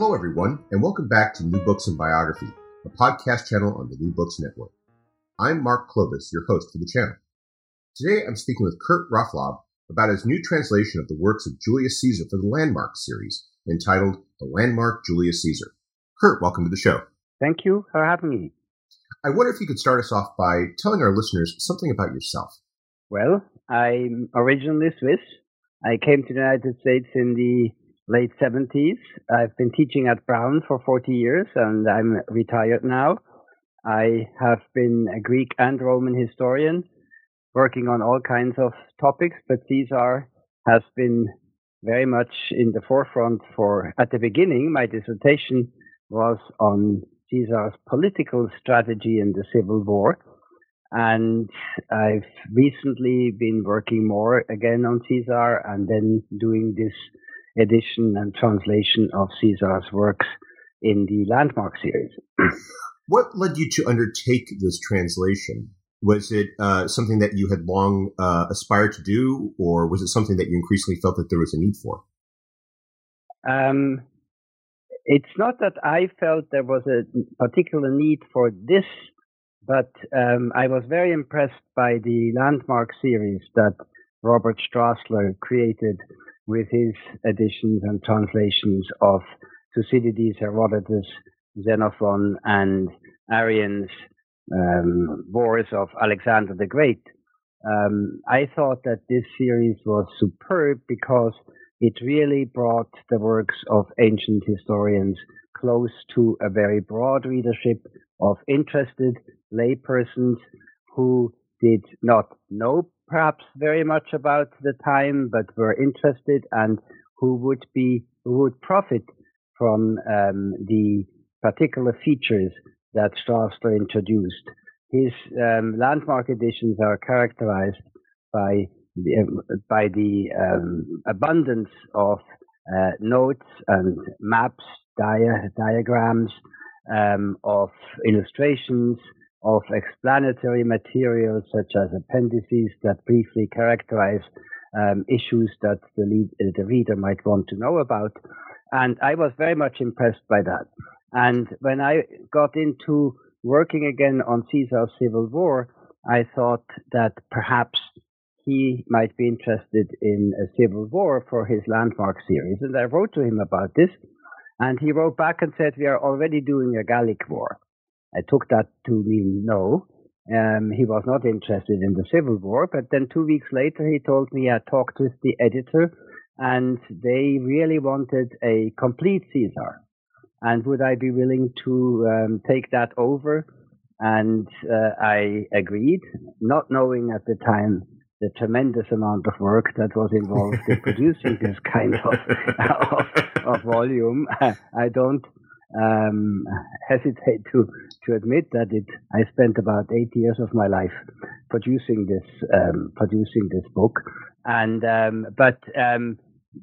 Hello, everyone, and welcome back to New Books in Biography, a podcast channel on the New Books Network. I'm Mark Klobas, your host for the channel. Today, I'm speaking with Kurt Raaflaub about his new translation of the works of Julius Caesar for the Landmark series, entitled The Landmark Julius Caesar. Kurt, welcome to the show. Thank you for having me. I wonder if you could start us off by telling our listeners something about yourself. Well, I'm originally Swiss. I came to the United States in the late 70s. I've been teaching at Brown for 40 years and I'm retired now. I have been a Greek and Roman historian working on all kinds of topics, but Caesar has been very much in the forefront for, at the beginning, my dissertation was on Caesar's political strategy in the Civil War. And I've recently been working more again on Caesar and then doing this edition and translation of Caesar's works in the Landmark series. What led you to undertake this translation? Was it uh, something that you had long uh, aspired to do, or was it something that you increasingly felt that there was a need for? Um, it's not that I felt there was a particular need for this, but um, I was very impressed by the Landmark series that Robert Strassler created with his editions and translations of Thucydides, Herodotus, Xenophon, and Arrian's um, wars of Alexander the Great. Um, I thought that this series was superb because it really brought the works of ancient historians close to a very broad readership of interested laypersons who did not know perhaps very much about the time, but were interested and who would be who would profit from um, the particular features that Strassler introduced. His um, landmark editions are characterized by the, by the um, abundance of uh, notes and maps, dia- diagrams, um, of illustrations, of explanatory materials such as appendices that briefly characterize um, issues that the, lead, uh, the reader might want to know about. And I was very much impressed by that. And when I got into working again on Caesar's Civil War, I thought that perhaps he might be interested in a civil war for his landmark series. And I wrote to him about this. And he wrote back and said, We are already doing a Gallic war. I took that to mean no. Um, he was not interested in the Civil War, but then two weeks later he told me I talked with the editor and they really wanted a complete Caesar. And would I be willing to um, take that over? And uh, I agreed, not knowing at the time the tremendous amount of work that was involved in producing this kind of, of, of volume. I don't um, hesitate to to admit that it I spent about eight years of my life producing this um, producing this book, and um, but um,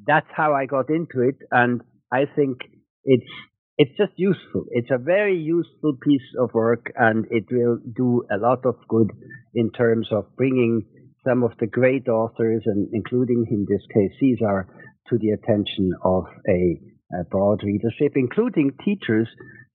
that's how I got into it, and I think it's it's just useful. It's a very useful piece of work, and it will do a lot of good in terms of bringing some of the great authors, and including in this case Caesar, to the attention of a a broad readership, including teachers.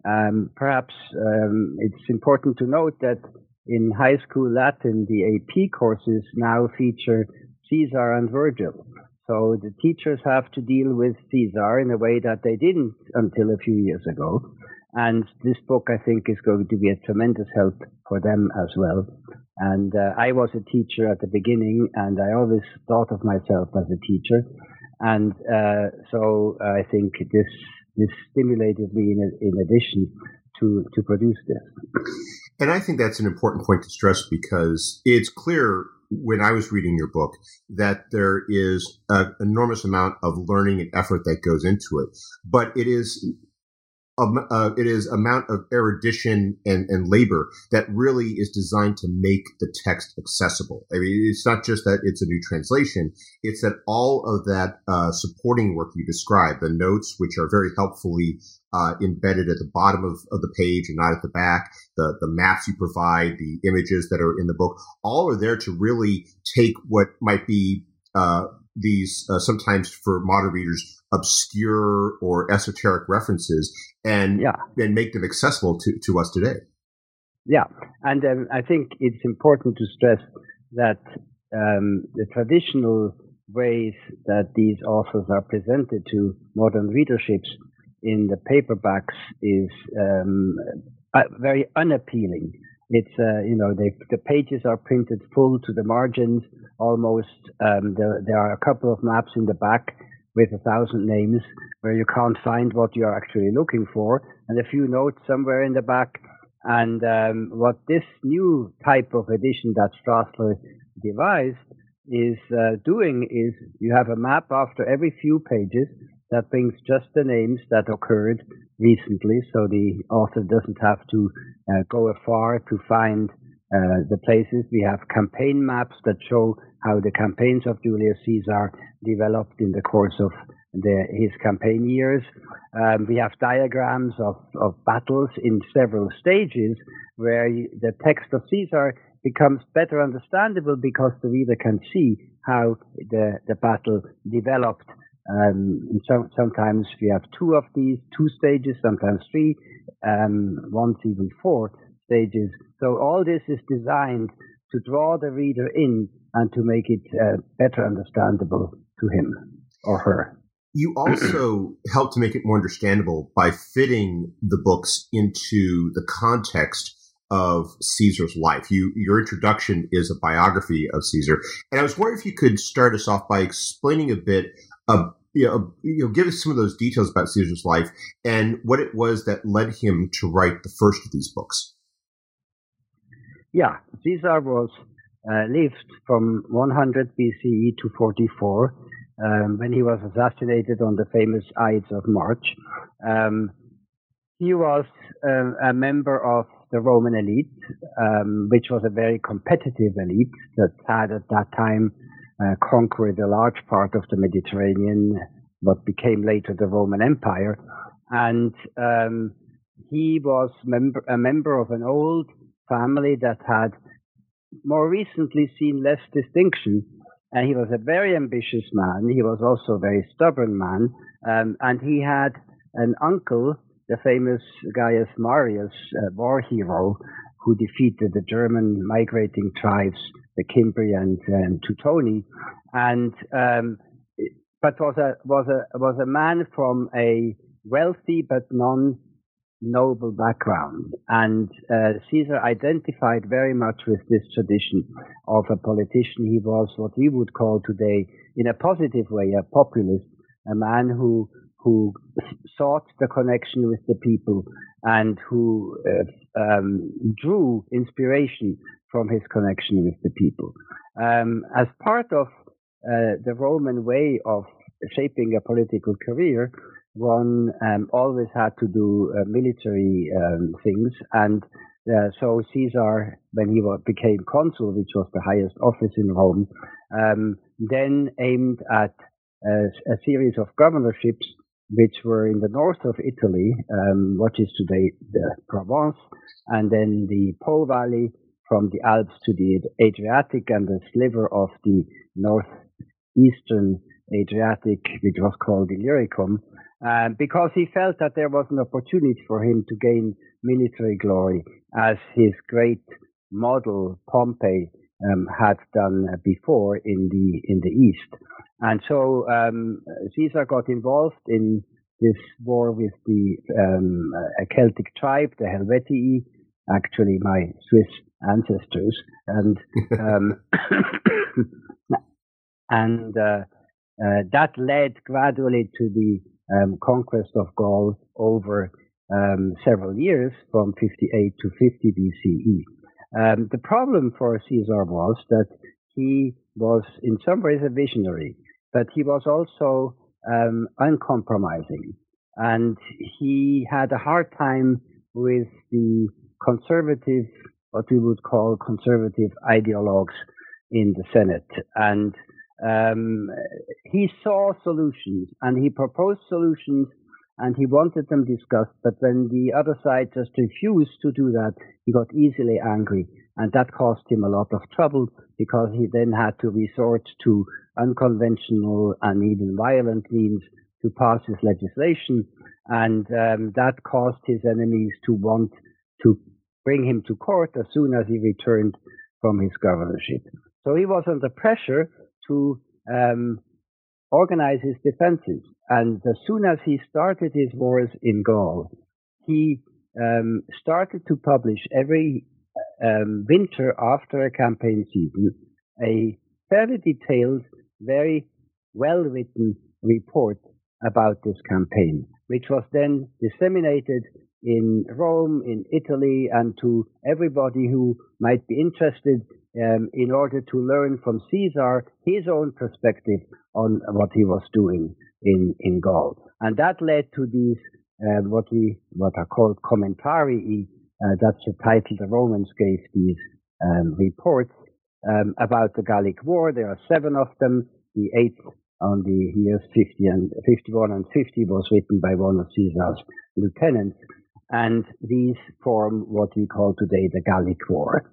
Um, perhaps um, it's important to note that in high school Latin, the AP courses now feature Caesar and Virgil. So the teachers have to deal with Caesar in a way that they didn't until a few years ago. And this book, I think, is going to be a tremendous help for them as well. And uh, I was a teacher at the beginning, and I always thought of myself as a teacher. And uh, so I think this this stimulated me in, in addition to to produce this. And I think that's an important point to stress because it's clear when I was reading your book that there is an enormous amount of learning and effort that goes into it, but it is uh, it is amount of erudition and, and labor that really is designed to make the text accessible. I mean, it's not just that it's a new translation; it's that all of that uh, supporting work you describe, the notes, which are very helpfully uh, embedded at the bottom of, of the page and not at the back, the the maps you provide, the images that are in the book, all are there to really take what might be uh, these uh, sometimes for modern readers obscure or esoteric references and yeah. and make them accessible to, to us today. Yeah, and um, I think it's important to stress that um, the traditional ways that these authors are presented to modern readerships in the paperbacks is um, uh, very unappealing. It's uh, you know they, the pages are printed full to the margins almost. Um, there, there are a couple of maps in the back with a thousand names where you can't find what you are actually looking for, and a few notes somewhere in the back. And um, what this new type of edition that Strassler devised is uh, doing is you have a map after every few pages that brings just the names that occurred recently, so the author doesn't have to uh, go afar to find uh, the places. We have campaign maps that show how the campaigns of Julius Caesar developed in the course of the, his campaign years. Um, we have diagrams of, of battles in several stages where the text of Caesar becomes better understandable because the reader can see how the, the battle developed. Um, so, sometimes we have two of these, two stages, sometimes three, um, once even four stages. So all this is designed to draw the reader in and to make it uh, better understandable to him or her. You also help to make it more understandable by fitting the books into the context of Caesar's life. You, your introduction is a biography of Caesar, and I was wondering if you could start us off by explaining a bit of you know, you know, give us some of those details about Caesar's life and what it was that led him to write the first of these books. Yeah, Caesar was uh, lived from 100 BCE to 44 um, when he was assassinated on the famous Ides of March. Um, he was uh, a member of the Roman elite, um, which was a very competitive elite that had at that time uh, conquered a large part of the Mediterranean, what became later the Roman Empire. And um, he was member, a member of an old family that had more recently seen less distinction. And he was a very ambitious man. He was also a very stubborn man. Um, and he had an uncle the famous Gaius Marius uh, war hero who defeated the German migrating tribes, the Cimbri and, and Teutoni, and um, but was a was a was a man from a wealthy but non noble background, and uh, Caesar identified very much with this tradition of a politician. He was what we would call today, in a positive way, a populist, a man who who sought the connection with the people and who uh, um, drew inspiration from his connection with the people. Um, as part of uh, the Roman way of shaping a political career, one um, always had to do uh, military um, things, and uh, so Caesar, when he became consul, which was the highest office in Rome, um, then aimed at a, a series of governorships which were in the north of Italy, um, what is today the Provence, and then the Po Valley from the Alps to the Adriatic and the sliver of the northeastern Adriatic, which was called Illyricum, uh, because he felt that there was an opportunity for him to gain military glory as his great model Pompey um, had done before in the in the east. And so um, Caesar got involved in this war with the um, Celtic tribe, the Helvetii, actually my Swiss ancestors, and um, and uh, uh, that led gradually to the um, conquest of Gaul over um, several years, from 58 to 50 BCE. Um, the problem for Caesar was that he was in some ways a visionary but he was also um, uncompromising. And he had a hard time with the conservative, what we would call conservative ideologues in the Senate. And um, he saw solutions and he proposed solutions and he wanted them discussed. But when the other side just refused to do that, he got easily angry and that caused him a lot of trouble because he then had to resort to unconventional and even violent means to pass his legislation, and um, that caused his enemies to want to bring him to court as soon as he returned from his governorship. So he was under pressure to um, organize his defenses. And as soon as he started his wars in Gaul, he um, started to publish every um, winter after a campaign season a fairly detailed, very well written report about this campaign, which was then disseminated in Rome, in Italy, and to everybody who might be interested um, in order to learn from Caesar his own perspective on what he was doing in, in Gaul. And that led to these, uh, what we, what are called commentarii. Uh, that's the title the Romans gave these um, reports um, about the Gallic War. There are seven of them. The eighth on the years 50 and 51 and 50 was written by one of Caesar's lieutenants. And these form what we call today the Gallic War.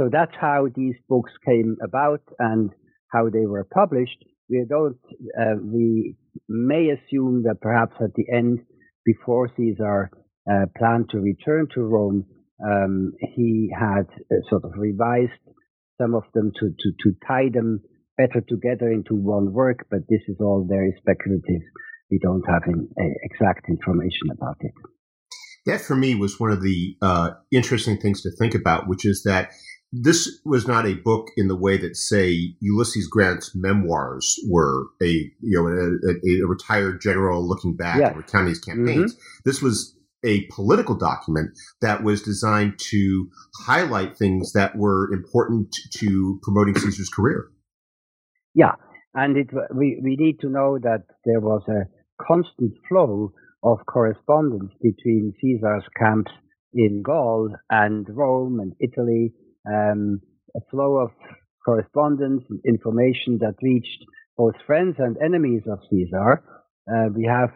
So that's how these books came about and how they were published. We don't, uh, we may assume that perhaps at the end, before Caesar uh, planned to return to Rome, um, he had uh, sort of revised some of them to, to, to tie them better together into one work, but this is all very speculative. We don't have in, exact information about it. That for me was one of the uh, interesting things to think about, which is that this was not a book in the way that, say, Ulysses Grant's memoirs were a you know a, a retired general looking back and recounting his campaigns. Mm-hmm. This was a political document that was designed to highlight things that were important to promoting Caesar's career. Yeah, and it, we we need to know that there was a constant flow of correspondence between Caesar's camps in Gaul and Rome and Italy um, a flow of correspondence and information that reached both friends and enemies of Caesar. Uh, we have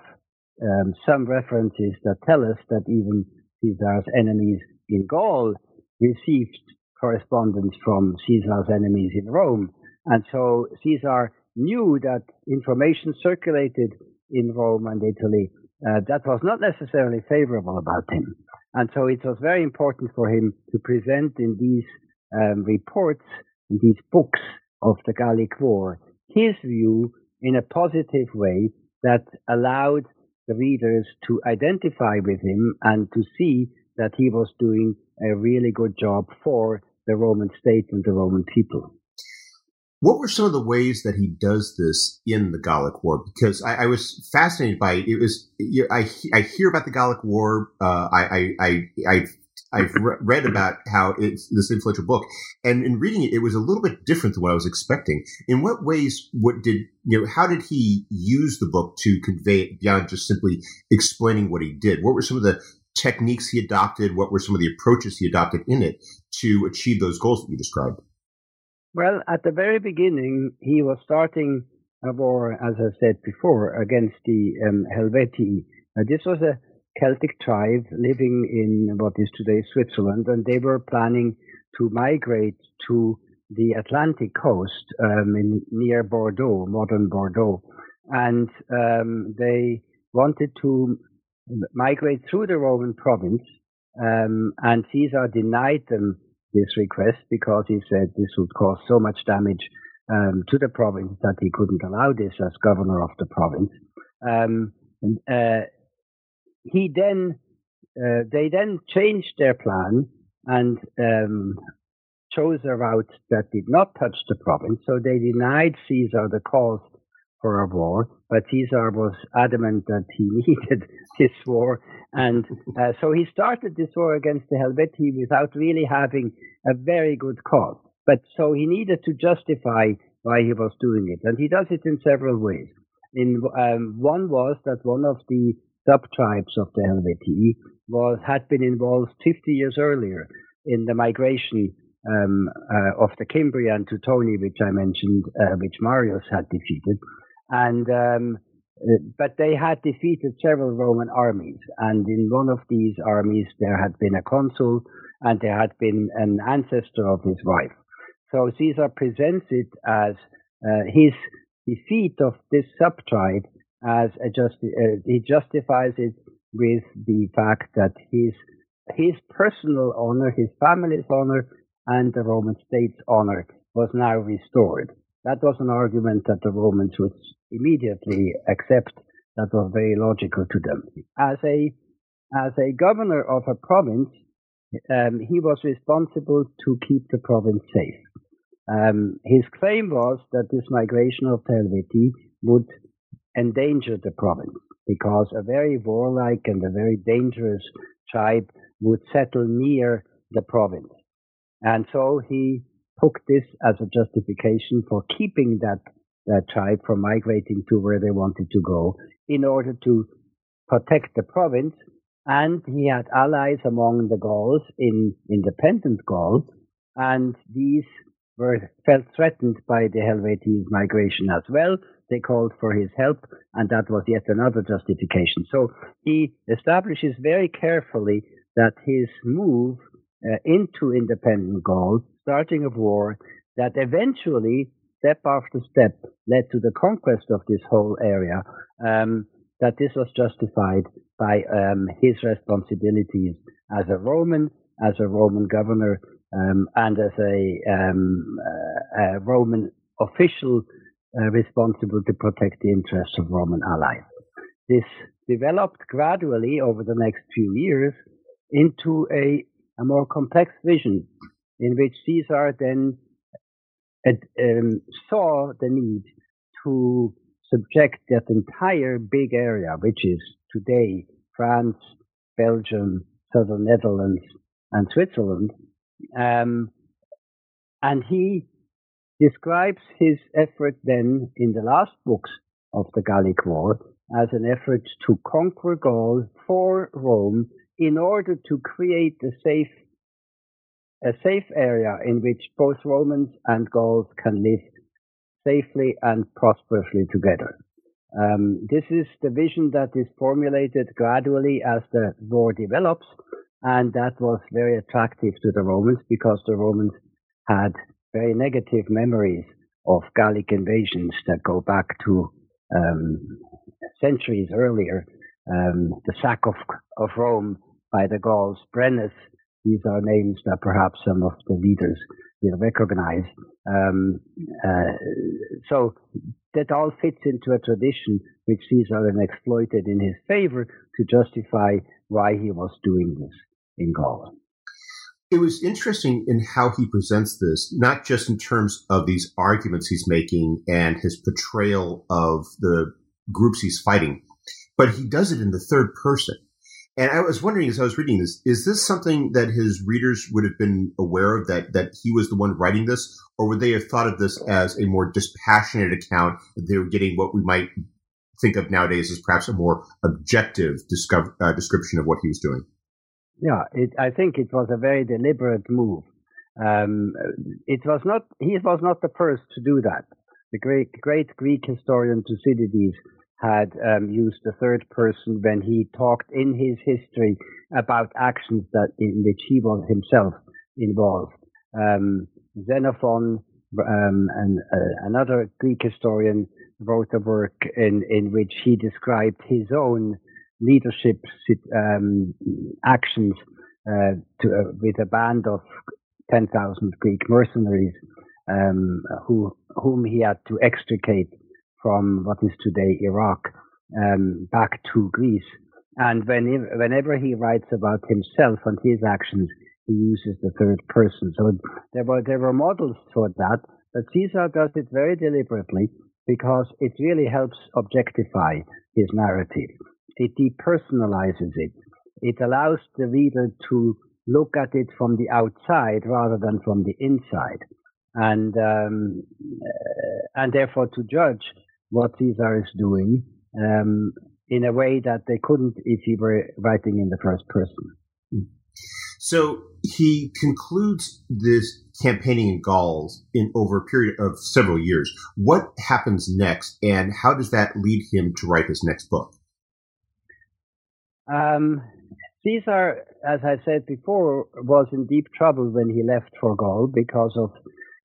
um, some references that tell us that even Caesar's enemies in Gaul received correspondence from Caesar's enemies in Rome. And so Caesar knew that information circulated in Rome and Italy uh, that was not necessarily favorable about him. And so it was very important for him to present in these um, reports, in these books of the Gallic War, his view in a positive way that allowed the readers to identify with him and to see that he was doing a really good job for the Roman state and the Roman people. What were some of the ways that he does this in the Gallic War? Because I, I was fascinated by it. it was I, I hear about the Gallic War. Uh, I, I, I I've re- read about how it's this influential book, and in reading it, it was a little bit different than what I was expecting. In what ways? What did you know? How did he use the book to convey it beyond just simply explaining what he did? What were some of the techniques he adopted? What were some of the approaches he adopted in it to achieve those goals that you described? Well, at the very beginning, he was starting a war, as I said before, against the um, Helvetii. This was a Celtic tribe living in what is today Switzerland, and they were planning to migrate to the Atlantic coast um, in, near Bordeaux, modern Bordeaux, and um, they wanted to migrate through the Roman province, um, and Caesar denied them this request because he said this would cause so much damage um, to the province that he couldn't allow this as governor of the province. Um, and, uh, he then, uh, they then changed their plan and um, chose a route that did not touch the province. So they denied Caesar the cause for a war, but Caesar was adamant that he needed this war. And uh, so he started this war against the Helvetii without really having a very good cause. But so he needed to justify why he was doing it. And he does it in several ways. In um, one was that one of the sub tribes of the Helvetii was had been involved 50 years earlier in the migration um, uh, of the Cimbrian Teutoni, which I mentioned, uh, which Marius had defeated, and um, uh, but they had defeated several Roman armies, and in one of these armies there had been a consul and there had been an ancestor of his wife. So Caesar presents it as uh, his defeat of this subtribe as a justi- uh, he justifies it with the fact that his his personal honor, his family's honor, and the Roman state's honor was now restored. That was an argument that the Romans would immediately accept. That was very logical to them. As a as a governor of a province, um, he was responsible to keep the province safe. Um, his claim was that this migration of Helvetii would endanger the province because a very warlike and a very dangerous tribe would settle near the province. And so he took this as a justification for keeping that, that tribe from migrating to where they wanted to go in order to protect the province. And he had allies among the Gauls in independent Gaul, and these were felt threatened by the Helvetii migration as well. They called for his help, and that was yet another justification. So he establishes very carefully that his move uh, into independent Gaul, starting a war that eventually, step after step, led to the conquest of this whole area, um, that this was justified by um, his responsibilities as a Roman, as a Roman governor, um, and as a, um, uh, a Roman official uh, responsible to protect the interests of Roman allies. This developed gradually over the next few years into a, a more complex vision in which Caesar then um, saw the need to subject that entire big area, which is today France, Belgium, southern Netherlands, and Switzerland. Um, and he describes his effort then in the last books of the Gallic War as an effort to conquer Gaul for Rome in order to create a safe a safe area in which both Romans and Gauls can live safely and prosperously together. Um, this is the vision that is formulated gradually as the war develops, and that was very attractive to the Romans because the Romans had very negative memories of Gallic invasions that go back to um, centuries earlier. Um, the sack of, of Rome by the Gauls, Brennus, these are names that perhaps some of the leaders will recognize. Um, uh, so that all fits into a tradition which Caesar then exploited in his favor to justify why he was doing this in Gaul. It was interesting in how he presents this, not just in terms of these arguments he's making and his portrayal of the groups he's fighting, but he does it in the third person. And I was wondering as I was reading this, is this something that his readers would have been aware of that, that he was the one writing this? Or would they have thought of this as a more dispassionate account? They were getting what we might think of nowadays as perhaps a more objective uh, description of what he was doing. Yeah, it, I think it was a very deliberate move. Um, it was not, he was not the first to do that. The great, great Greek historian Thucydides had um, used the third person when he talked in his history about actions that in which he was himself involved. Um, Xenophon um, and uh, another Greek historian wrote a work in, in which he described his own leadership um, actions uh, to, uh, with a band of 10,000 Greek mercenaries um, who, whom he had to extricate from what is today Iraq um, back to Greece. And when, whenever he writes about himself and his actions, he uses the third person. So there were there were models for that, but Caesar does it very deliberately because it really helps objectify his narrative. It depersonalizes it. It allows the reader to look at it from the outside rather than from the inside, and um, uh, and therefore to judge what Caesar is doing um, in a way that they couldn't if he were writing in the first person. So he concludes this campaigning in Gaul in over a period of several years. What happens next, and how does that lead him to write his next book? Um, Caesar, as I said before, was in deep trouble when he left for Gaul because of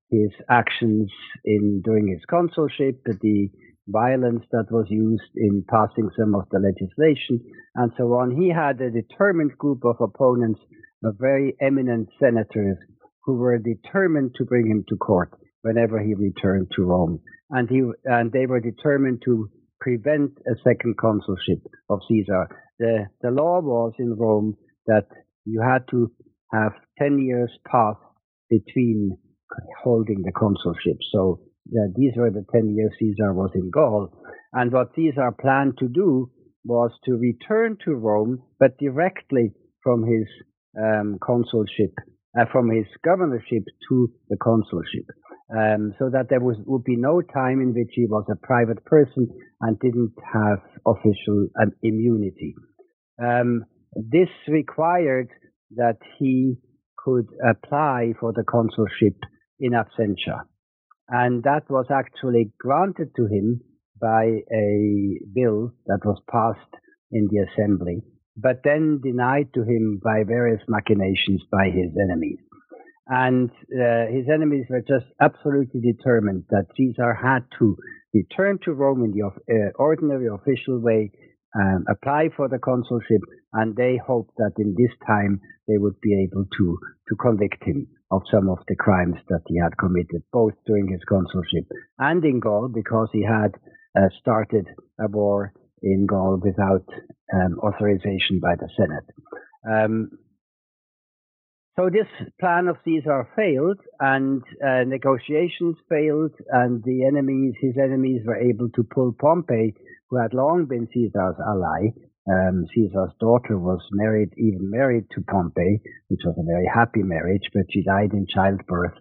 his actions in during his consulship, the violence that was used in passing some of the legislation, and so on. He had a determined group of opponents, of very eminent senators, who were determined to bring him to court whenever he returned to Rome, and he and they were determined to prevent a second consulship of Caesar. The the law was in Rome that you had to have ten years pass between holding the consulship. So yeah, these were the ten years Caesar was in Gaul, and what Caesar planned to do was to return to Rome, but directly from his um, consulship, uh, from his governorship to the consulship um, so that there was, would be no time in which he was a private person and didn't have official um, immunity. Um, this required that he could apply for the consulship in absentia. And that was actually granted to him by a bill that was passed in the assembly, but then denied to him by various machinations by his enemies. And uh, his enemies were just absolutely determined that Caesar had to return to Rome in the uh, ordinary official way, um, apply for the consulship, and they hoped that in this time they would be able to to convict him of some of the crimes that he had committed, both during his consulship and in Gaul, because he had uh, started a war in Gaul without um, authorization by the Senate. Um, so this plan of Caesar failed, and uh, negotiations failed, and the enemies, his enemies, were able to pull Pompey, who had long been Caesar's ally. Um, Caesar's daughter was married, even married to Pompey, which was a very happy marriage, but she died in childbirth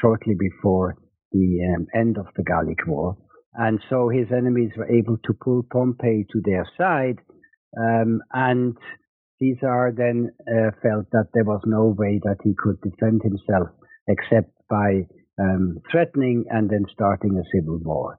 shortly before the um, end of the Gallic War. And so his enemies were able to pull Pompey to their side, um, and Caesar then uh, felt that there was no way that he could defend himself except by um, threatening and then starting a civil war.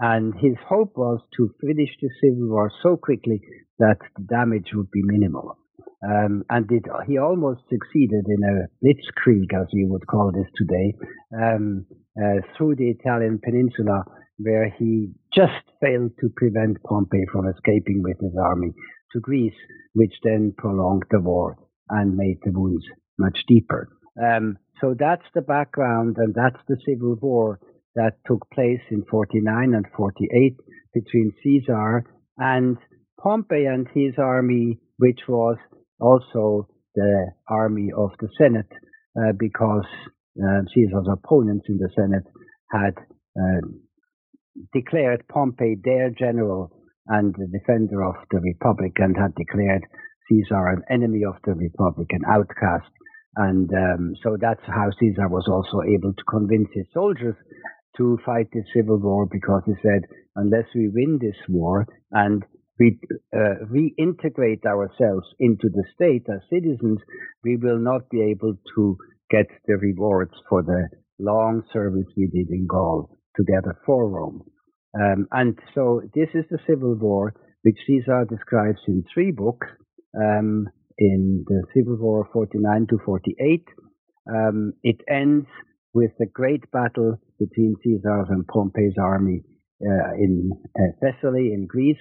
And his hope was to finish the civil war so quickly that the damage would be minimal. Um, and it, he almost succeeded in a blitzkrieg, as you would call this today, um, uh, through the Italian peninsula, where he just failed to prevent Pompey from escaping with his army to Greece, which then prolonged the war and made the wounds much deeper. Um, so that's the background, and that's the civil war that took place in 49 and 48 between Caesar and Pompey and his army, which was also the army of the Senate, uh, because uh, Caesar's opponents in the Senate had uh, declared Pompey their general and the defender of the Republic and had declared Caesar an enemy of the Republic, an outcast. And um, so that's how Caesar was also able to convince his soldiers to fight the civil war because he said, unless we win this war and we uh, reintegrate ourselves into the state as citizens, we will not be able to get the rewards for the long service we did in Gaul together for Rome. Um, and so this is the civil war, which Caesar describes in three books, um, in the Civil War 49 to 48. Um, it ends with the great battle between Caesar's and Pompey's army uh, in uh, Thessaly in Greece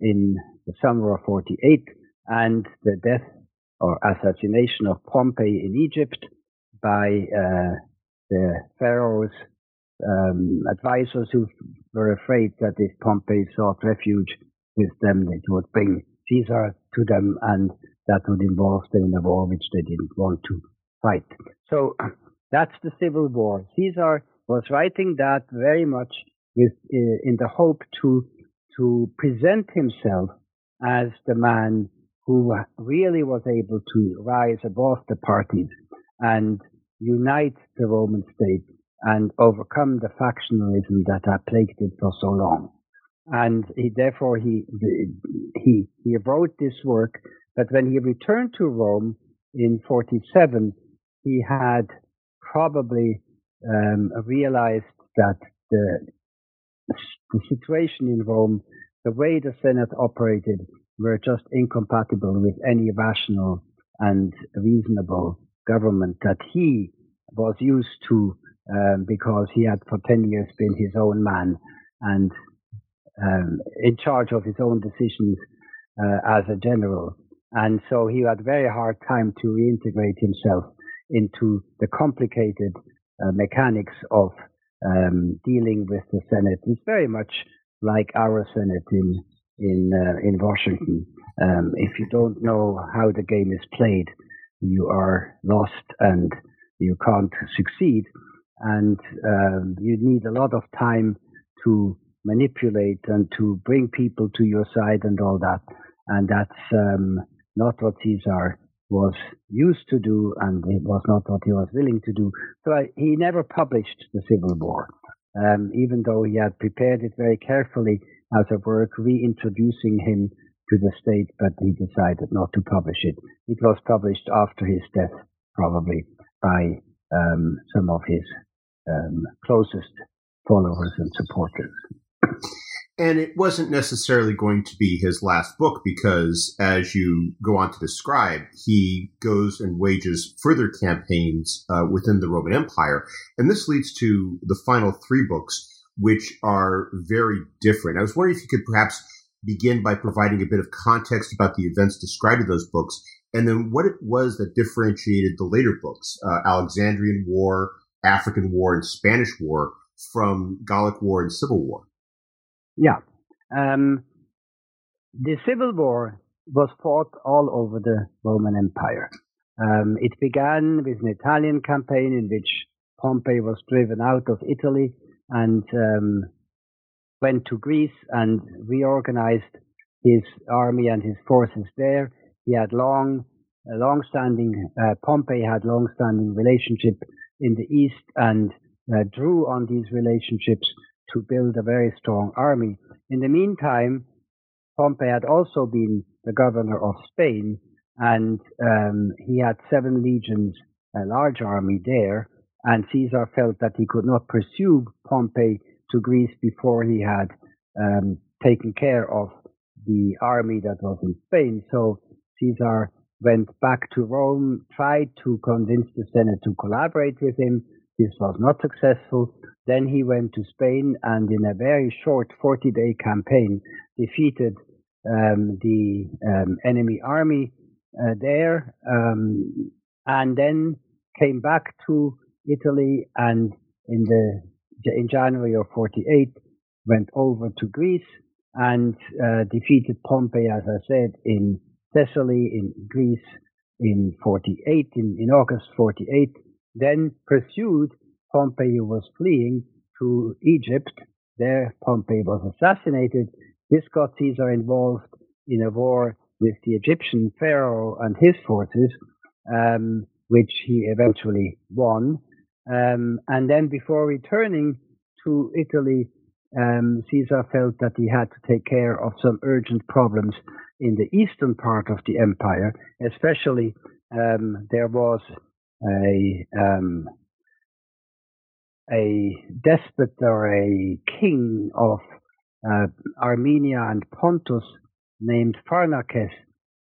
in the summer of 48 and the death or assassination of Pompey in Egypt by uh, the pharaoh's um, advisors who were afraid that if Pompey sought refuge with them, it would bring Caesar to them and that would involve them in a war which they didn't want to fight. So that's the civil war. Caesar was writing that very much with, uh, in the hope to, to present himself as the man who really was able to rise above the parties and unite the Roman state and overcome the factionalism that had plagued it for so long. And he, therefore he, he, he wrote this work, but when he returned to Rome in 47, he had probably um, realized that the, the situation in Rome, the way the Senate operated, were just incompatible with any rational and reasonable government that he was used to um, because he had for 10 years been his own man and um, in charge of his own decisions uh, as a general. And so he had very hard time to reintegrate himself into the complicated mechanics of um, dealing with the Senate. It's very much like our Senate in in uh, in Washington. Um, if you don't know how the game is played, you are lost and you can't succeed. And um, you need a lot of time to manipulate and to bring people to your side and all that. And that's um, not what Caesar was used to do, and it was not what he was willing to do. So I, he never published the Civil War, um, even though he had prepared it very carefully as a work reintroducing him to the state, but he decided not to publish it. It was published after his death, probably by um, some of his um, closest followers and supporters. And it wasn't necessarily going to be his last book because, as you go on to describe, he goes and wages further campaigns uh, within the Roman Empire. And this leads to the final three books, which are very different. I was wondering if you could perhaps begin by providing a bit of context about the events described in those books, and then what it was that differentiated the later books, uh, Alexandrian War, African War, and Spanish War, from Gallic War and Civil War. Yeah. Um, the Civil War was fought all over the Roman Empire. Um, it began with an Italian campaign in which Pompey was driven out of Italy and um, went to Greece and reorganized his army and his forces there. He had long, long-standing, uh, Pompey had long-standing relationship in the east and uh, drew on these relationships to build a very strong army. In the meantime, Pompey had also been the governor of Spain, and um, he had seven legions, a large army there. And Caesar felt that he could not pursue Pompey to Greece before he had um, taken care of the army that was in Spain. So Caesar went back to Rome, tried to convince the Senate to collaborate with him. This was not successful. Then he went to Spain and in a very short 40 day campaign defeated um, the um, enemy army uh, there um, and then came back to Italy and in the in January of 48 went over to Greece and uh, defeated Pompey, as I said, in Thessaly, in Greece, in 48, in, in August 48, then pursued Pompey was fleeing to Egypt. There, Pompey was assassinated. This got Caesar involved in a war with the Egyptian pharaoh and his forces, um, which he eventually won. Um, and then before returning to Italy, um, Caesar felt that he had to take care of some urgent problems in the eastern part of the empire, especially um, there was a um, a despot or a king of uh, Armenia and Pontus named Pharnaces.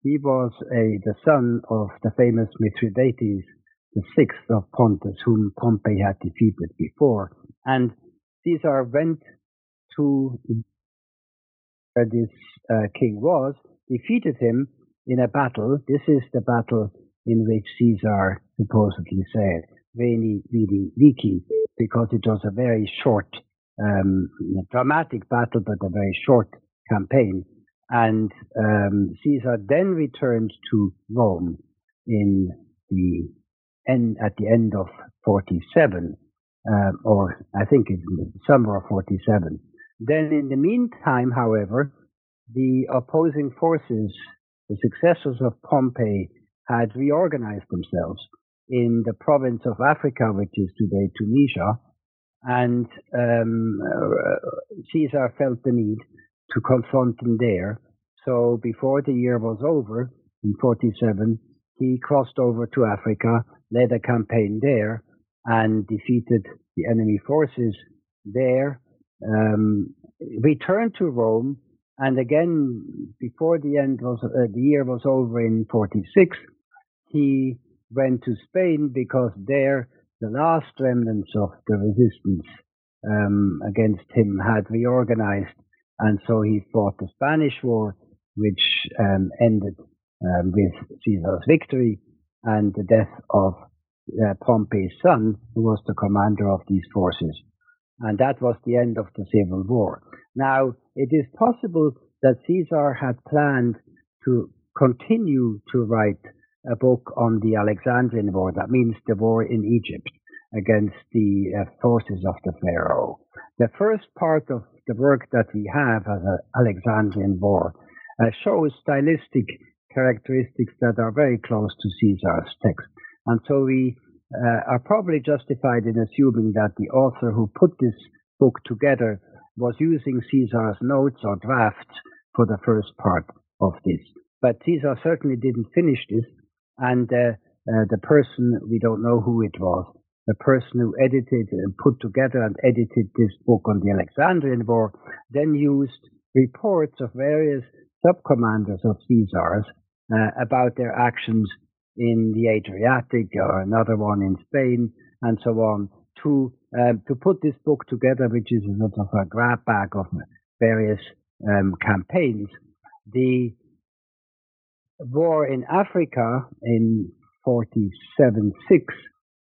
He was a, the son of the famous Mithridates the sixth of Pontus, whom Pompey had defeated before. And Caesar went to where this uh, king was, defeated him in a battle. This is the battle in which Caesar supposedly said, Veni, Vidi, Vici, because it was a very short, um, dramatic battle, but a very short campaign. And um, Caesar then returned to Rome in the end, at the end of 47, um, or I think in the summer of 47. Then in the meantime, however, the opposing forces, the successors of Pompey, had reorganized themselves in the province of Africa, which is today Tunisia, and um, uh, Caesar felt the need to confront them there. So before the year was over, in 47, he crossed over to Africa, led a campaign there, and defeated the enemy forces there. Um, returned to Rome, And again, before the end was uh, the year was over in 46, he went to Spain because there the last remnants of the resistance um, against him had reorganized, and so he fought the Spanish War, which um, ended um, with Caesar's victory and the death of uh, Pompey's son, who was the commander of these forces. And that was the end of the civil war. Now, it is possible that Caesar had planned to continue to write a book on the Alexandrian War, that means the war in Egypt against the uh, forces of the Pharaoh. The first part of the work that we have as an Alexandrian War uh, shows stylistic characteristics that are very close to Caesar's text. And so we uh, are probably justified in assuming that the author who put this book together was using Caesar's notes or drafts for the first part of this. But Caesar certainly didn't finish this, and uh, uh, the person, we don't know who it was, the person who edited and put together and edited this book on the Alexandrian War, then used reports of various sub-commanders of Caesar's uh, about their actions in the Adriatic or another one in Spain and so on to um, to put this book together, which is sort of a grab bag of various um, campaigns. The war in Africa in 47-6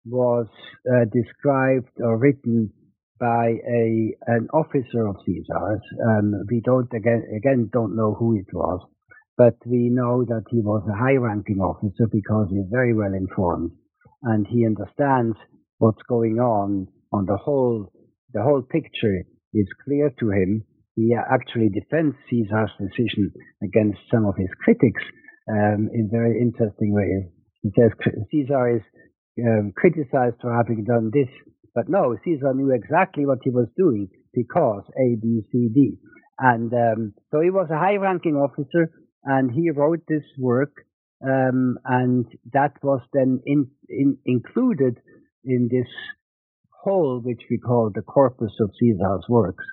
was uh, described or written by a an officer of Caesar's. Um, we don't again again don't know who it was, but we know that he was a high-ranking officer because he's very well informed and he understands what's going on on the whole. The whole picture is clear to him. He actually defends Caesar's decision against some of his critics um, in very interesting ways. He says Caesar is um, criticized for having done this, but no, Caesar knew exactly what he was doing because A, B, C, D. And um, so he was a high-ranking officer and he wrote this work, um, and that was then in, in, included in this whole, which we call the corpus of Caesar's works.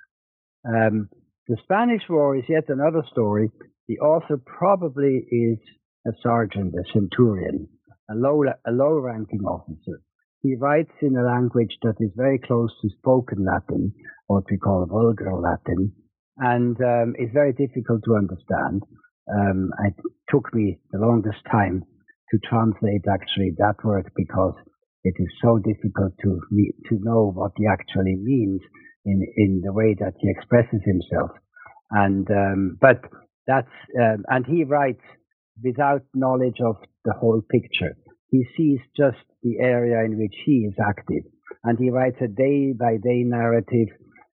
Um, the Spanish War is yet another story. The author probably is a sergeant, a centurion, a low, a low ranking officer. He writes in a language that is very close to spoken Latin, what we call vulgar Latin, and um, is very difficult to understand. Um, it took me the longest time to translate actually that word because it is so difficult to to know what he actually means in in the way that he expresses himself. And um, but that's um, and he writes without knowledge of the whole picture. He sees just the area in which he is active, and he writes a day by day narrative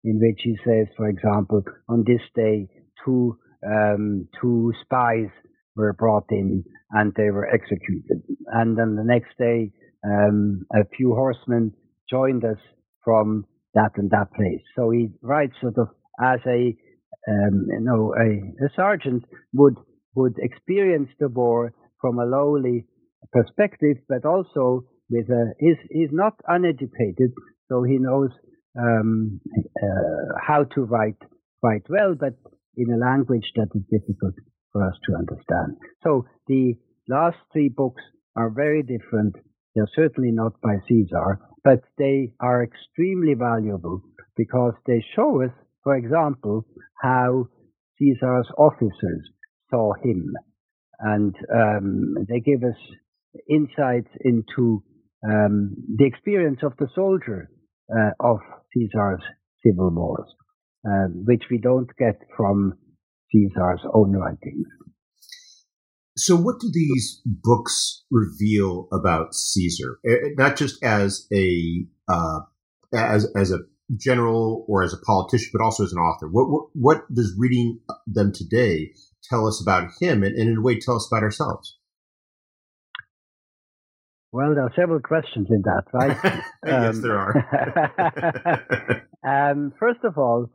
in which he says, for example, on this day, two um, two spies were brought in and they were executed. And then the next day, um, a few horsemen joined us from that and that place. So he writes sort of as a, um, you know, a, a sergeant would would experience the war from a lowly perspective, but also with a he's he's not uneducated, so he knows um, uh, how to write quite well, but in a language that is difficult for us to understand. So the last three books are very different. They're certainly not by Caesar, but they are extremely valuable because they show us, for example, how Caesar's officers saw him. And um, they give us insights into um, the experience of the soldier uh, of Caesar's civil wars uh, which we don't get from Caesar's own writings. So, what do these books reveal about Caesar? Eh, eh, not just as a uh, as as a general or as a politician, but also as an author. What what, what does reading them today tell us about him, and, and in a way, tell us about ourselves? Well, there are several questions in that, right? yes, um, there are. um, first of all,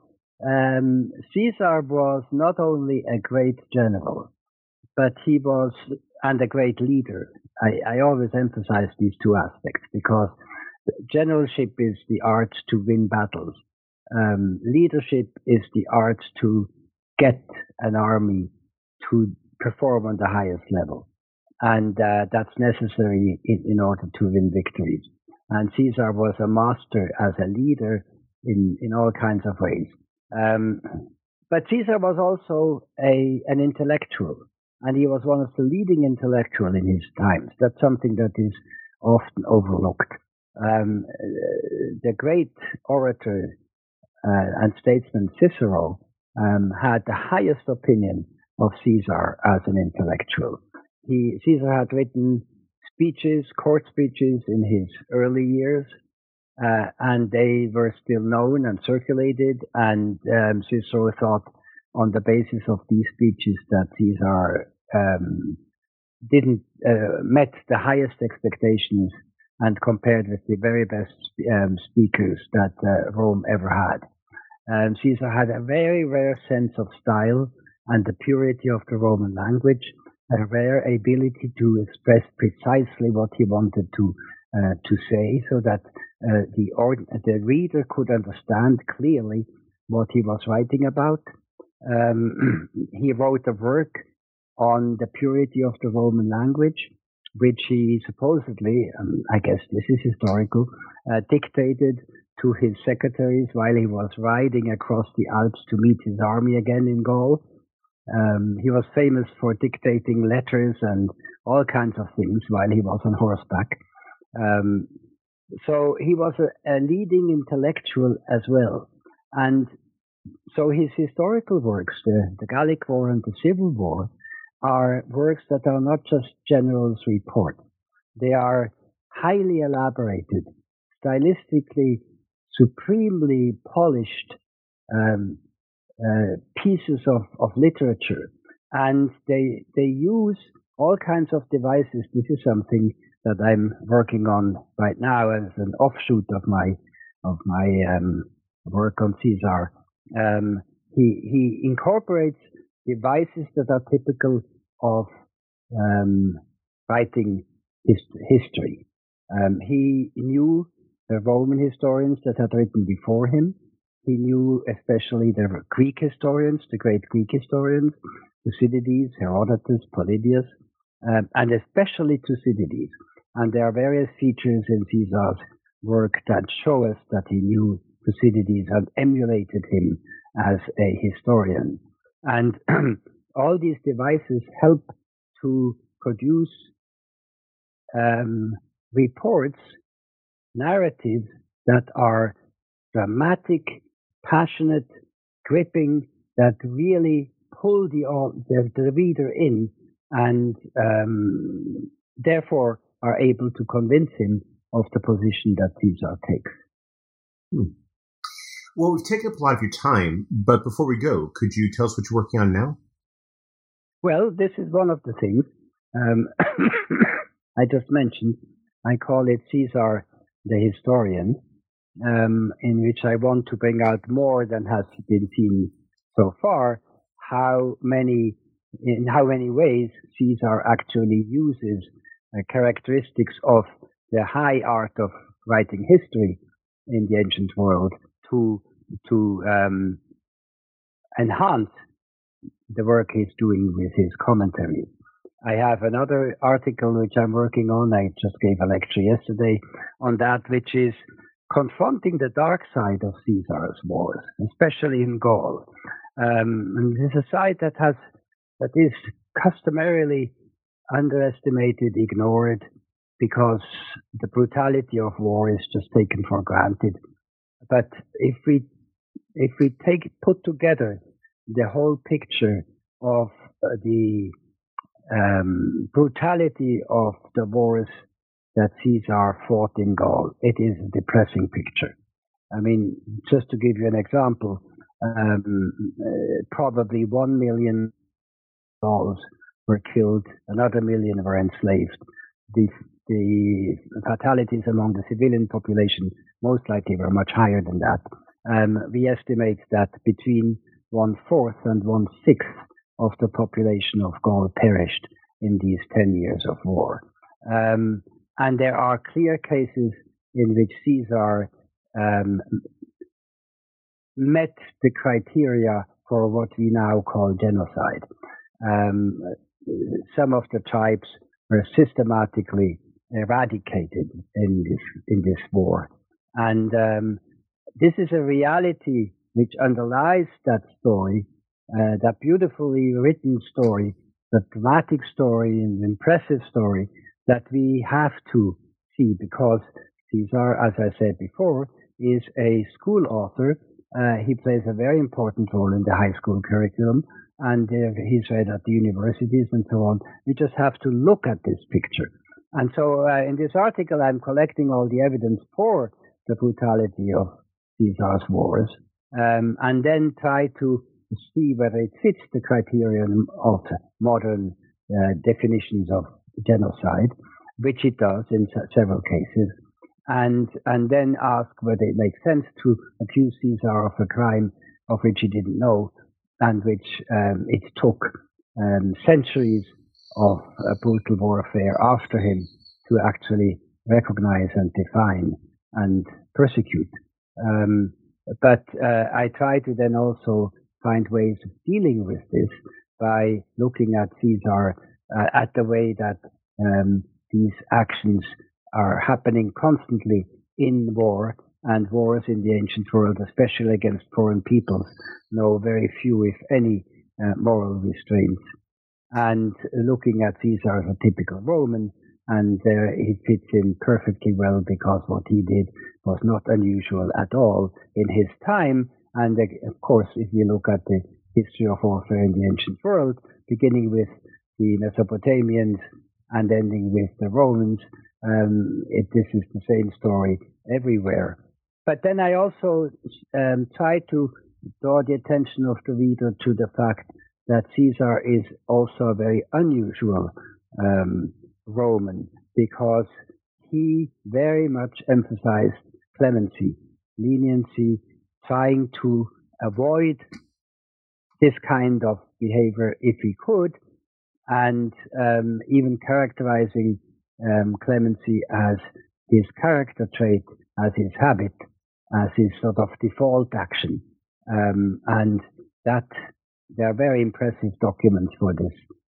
um, Caesar was not only a great general, but he was and a great leader. I, I always emphasize these two aspects because generalship is the art to win battles. Um, leadership is the art to get an army to perform on the highest level. And uh, that's necessary in, in, order to win victories. And Caesar was a master as a leader in, in all kinds of ways. Um, but Caesar was also a, an intellectual, and he was one of the leading intellectuals in his times. That's something that is often overlooked. Um, the great orator uh, and statesman Cicero um, had the highest opinion of Caesar as an intellectual. He, Caesar had written speeches, court speeches in his early years, uh, and they were still known and circulated. And um, Cicero thought, on the basis of these speeches, that Caesar um, didn't uh, met the highest expectations and compared with the very best um, speakers that uh, Rome ever had. Um, Caesar had a very rare sense of style and the purity of the Roman language, a rare ability to express precisely what he wanted to uh, to say, so that uh, the ord- the reader could understand clearly what he was writing about. Um, he wrote a work on the purity of the Roman language, which he supposedly, um, I guess this is historical, uh, dictated to his secretaries while he was riding across the Alps to meet his army again in Gaul. Um, he was famous for dictating letters and all kinds of things while he was on horseback. Um, so he was a, a, leading intellectual as well. And so his historical works, the, the Gallic War and the Civil War, are works that are not just general's reports. They are highly elaborated, stylistically supremely polished um, uh, pieces of, of literature, and they they use all kinds of devices. This is something that I'm working on right now as an offshoot of my of my um, work on Caesar. Um, he he incorporates devices that are typical of um, writing his, history. Um, he knew the Roman historians that had written before him. He knew especially the Greek historians, the great Greek historians, Thucydides, Herodotus, Polybius, um, and especially Thucydides. And there are various features in Caesar's work that show us that he knew Thucydides and emulated him as a historian. And all these devices help to produce um, reports, narratives that are dramatic, passionate, gripping, that really pull the, the, the reader in and um, therefore are able to convince him of the position that Caesar takes. Hmm. Well, we've taken up a lot of your time, but before we go, could you tell us what you're working on now? Well, this is one of the things um, I just mentioned. I call it Caesar the Historian, um, in which I want to bring out more than has been seen so far. How many, in how many ways Caesar actually uses uh, characteristics of the high art of writing history in the ancient world to to um, enhance the work he's doing with his commentary. I have another article which I'm working on. I just gave a lecture yesterday on that, which is confronting the dark side of Caesar's wars, especially in Gaul. Um, and this is a side that has that is customarily underestimated, ignored, because the brutality of war is just taken for granted. But if we if we take put together the whole picture of uh, the um, brutality of the wars that Caesar fought in Gaul. It is a depressing picture. I mean, just to give you an example, um, uh, probably one million Gauls were killed, another million were enslaved. The, the fatalities among the civilian population most likely were much higher than that. Um, we estimate that between one fourth and one sixth of the population of Gaul perished in these 10 years of war. Um, and there are clear cases in which Caesar um, met the criteria for what we now call genocide. Um, some of the tribes were systematically eradicated in this in this war, and um, this is a reality which underlies that story, uh, that beautifully written story, the dramatic story and impressive story that we have to see because Caesar, as I said before, is a school author. Uh, he plays a very important role in the high school curriculum and uh, he's read at the universities and so on. We just have to look at this picture. And so uh, in this article, I'm collecting all the evidence for the brutality of Caesar's wars um, and then try to see whether it fits the criterion of modern uh, definitions of genocide, which it does in several cases and and then ask whether it makes sense to accuse Caesar of a crime of which he didn't know, and which um, it took um, centuries of uh, brutal warfare after him to actually recognize and define and persecute. Um, but uh, I try to then also find ways of dealing with this by looking at Caesar uh, at the way that um, these actions are happening constantly in war and wars in the ancient world, especially against foreign peoples, know very few, if any, uh, moral restraints. And looking at Caesar as a typical Roman, and uh, he fits in perfectly well because what he did was not unusual at all in his time. And of course, if you look at the history of warfare in the ancient world, beginning with the Mesopotamians and ending with the Romans, um, it, this is the same story everywhere. But then I also um, try to draw the attention of the reader to the fact that Caesar is also a very unusual um, Roman because he very much emphasized clemency, leniency, trying to avoid this kind of behavior if he could, and um, even characterizing um, clemency as his character trait, as his habit, as his sort of default action. Um, and that there are very impressive documents for this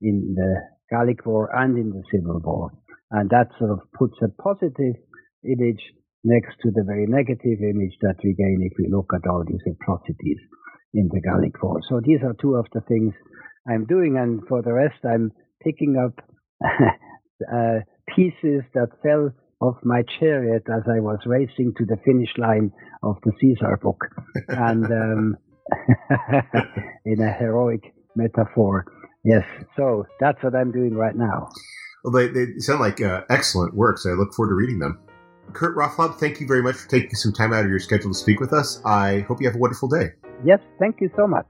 in the Gallic War and in the Civil War. And that sort of puts a positive image next to the very negative image that we gain if we look at all these atrocities in the Gallic War. So these are two of the things I'm doing. And for the rest, I'm picking up uh, pieces that fell off my chariot as I was racing to the finish line of the Caesar book, and um, in a heroic metaphor. Yes, so that's what I'm doing right now. Well, they, they sound like uh, excellent works. I look forward to reading them. Kurt Raaflaub, thank you very much for taking some time out of your schedule to speak with us. I hope you have a wonderful day. Yes, thank you so much.